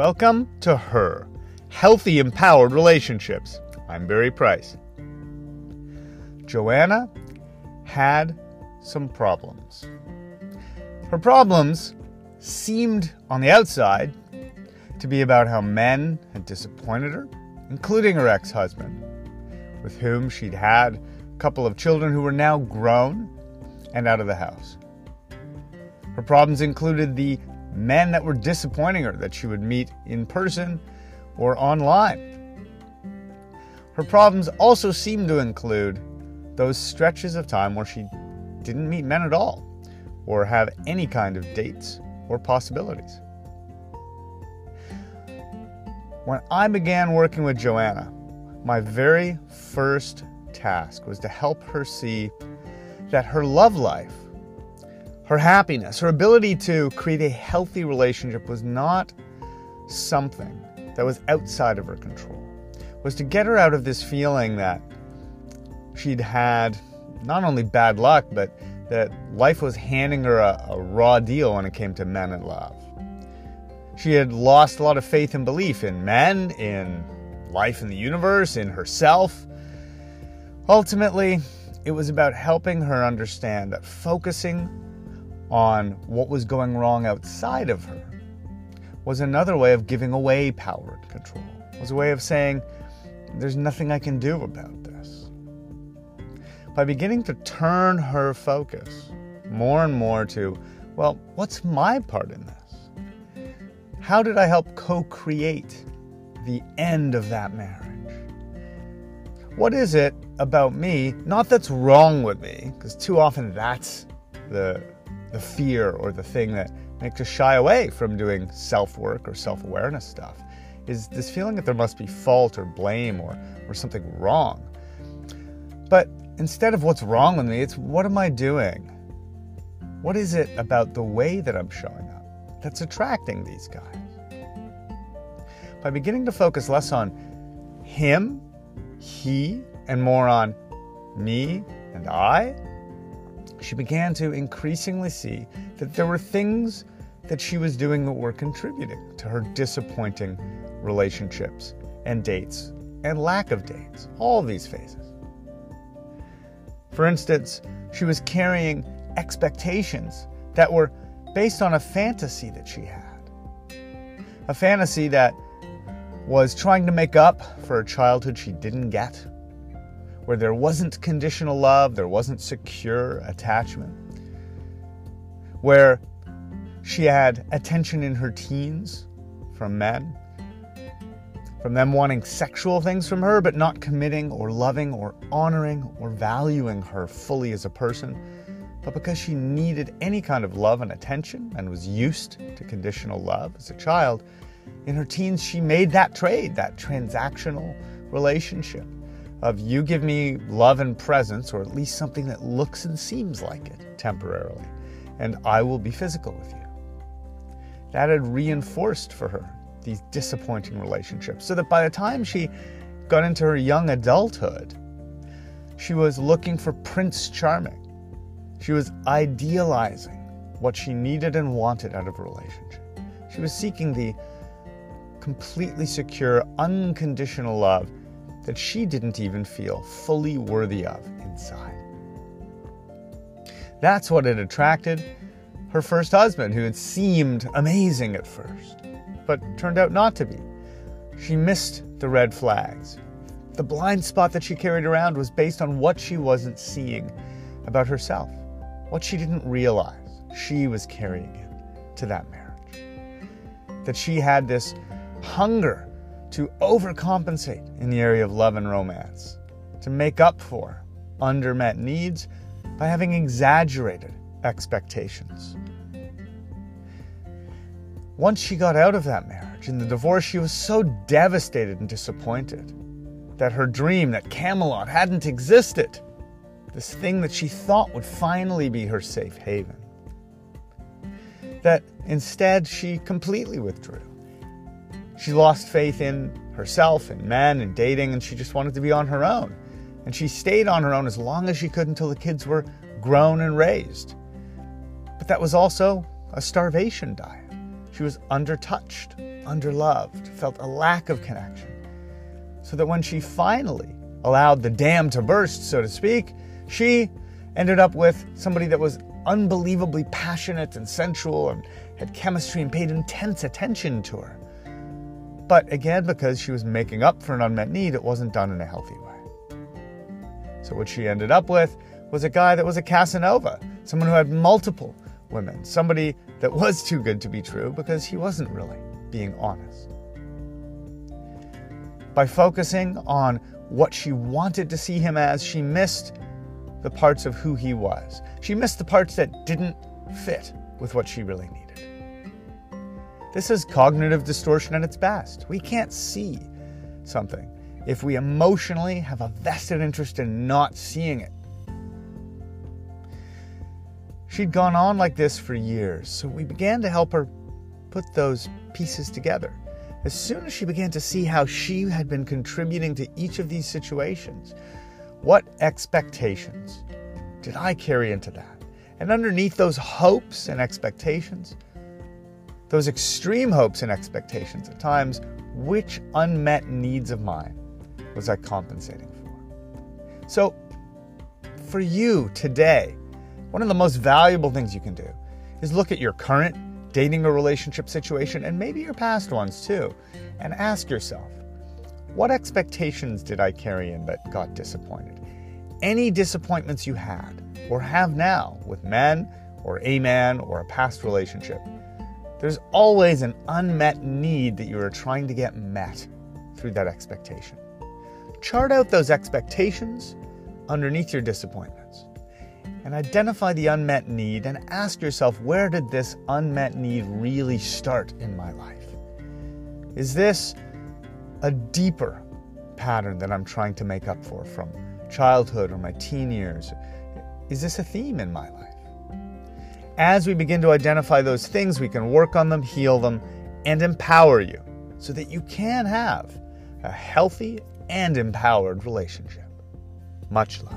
Welcome to Her Healthy Empowered Relationships. I'm Barry Price. Joanna had some problems. Her problems seemed on the outside to be about how men had disappointed her, including her ex husband, with whom she'd had a couple of children who were now grown and out of the house. Her problems included the men that were disappointing her that she would meet in person or online. Her problems also seemed to include those stretches of time where she didn't meet men at all or have any kind of dates or possibilities. When I began working with Joanna, my very first task was to help her see that her love life, her happiness, her ability to create a healthy relationship was not something that was outside of her control. It Was to get her out of this feeling that she'd had not only bad luck, but that life was handing her a, a raw deal when it came to men and love. She had lost a lot of faith and belief in men, in life in the universe, in herself. Ultimately, it was about helping her understand that focusing on what was going wrong outside of her was another way of giving away power and control. Was a way of saying, there's nothing I can do about this. By beginning to turn her focus more and more to, well, what's my part in this? How did I help co create the end of that marriage? What is it about me, not that's wrong with me, because too often that's the, the fear or the thing that makes us shy away from doing self work or self awareness stuff, is this feeling that there must be fault or blame or, or something wrong. But instead of what's wrong with me, it's what am I doing? What is it about the way that I'm showing up that's attracting these guys? By beginning to focus less on him he and more on me and I, she began to increasingly see that there were things that she was doing that were contributing to her disappointing relationships and dates and lack of dates, all these phases. For instance, she was carrying expectations that were based on a fantasy that she had. A fantasy that was trying to make up for a childhood she didn't get, where there wasn't conditional love, there wasn't secure attachment, where she had attention in her teens from men, from them wanting sexual things from her, but not committing or loving or honoring or valuing her fully as a person, but because she needed any kind of love and attention and was used to conditional love as a child in her teens, she made that trade, that transactional relationship of you give me love and presence, or at least something that looks and seems like it temporarily, and I will be physical with you. That had reinforced for her these disappointing relationships, so that by the time she got into her young adulthood, she was looking for Prince Charming. She was idealizing what she needed and wanted out of a relationship. She was seeking the completely secure, unconditional love that she didn't even feel fully worthy of inside. That's what had attracted her first husband, who had seemed amazing at first, but turned out not to be. She missed the red flags. The blind spot that she carried around was based on what she wasn't seeing about herself, what she didn't realize she was carrying into that marriage. That she had this hunger to overcompensate in the area of love and romance, to make up for undermet needs by having exaggerated expectations. Once she got out of that marriage in the divorce, she was so devastated and disappointed that her dream that Camelot hadn't existed, this thing that she thought would finally be her safe haven, that instead she completely withdrew she lost faith in herself and men and dating, and she just wanted to be on her own. And she stayed on her own as long as she could until the kids were grown and raised. But that was also a starvation diet. She was undertouched underloved, felt a lack of connection. So that when she finally allowed the dam to burst, so to speak, she ended up with somebody that was unbelievably passionate and sensual and had chemistry and paid intense attention to her. But again, because she was making up for an unmet need, it wasn't done in a healthy way. So, what she ended up with was a guy that was a Casanova, someone who had multiple women, somebody that was too good to be true because he wasn't really being honest. By focusing on what she wanted to see him as, she missed the parts of who he was. She missed the parts that didn't fit with what she really needed. This is cognitive distortion at its best. We can't see something if we emotionally have a vested interest in not seeing it. She'd gone on like this for years, so we began to help her put those pieces together. As soon as she began to see how she had been contributing to each of these situations, what expectations did I carry into that? And underneath those hopes and expectations, those extreme hopes and expectations at times, which unmet needs of mine was I compensating for? So, for you today, one of the most valuable things you can do is look at your current dating or relationship situation and maybe your past ones too, and ask yourself, what expectations did I carry in that got disappointed? Any disappointments you had or have now with men or a man or a past relationship, there's always an unmet need that you are trying to get met through that expectation. Chart out those expectations underneath your disappointments and identify the unmet need and ask yourself where did this unmet need really start in my life? Is this a deeper pattern that I'm trying to make up for from childhood or my teen years? Is this a theme in my life? As we begin to identify those things, we can work on them, heal them, and empower you so that you can have a healthy and empowered relationship. Much love.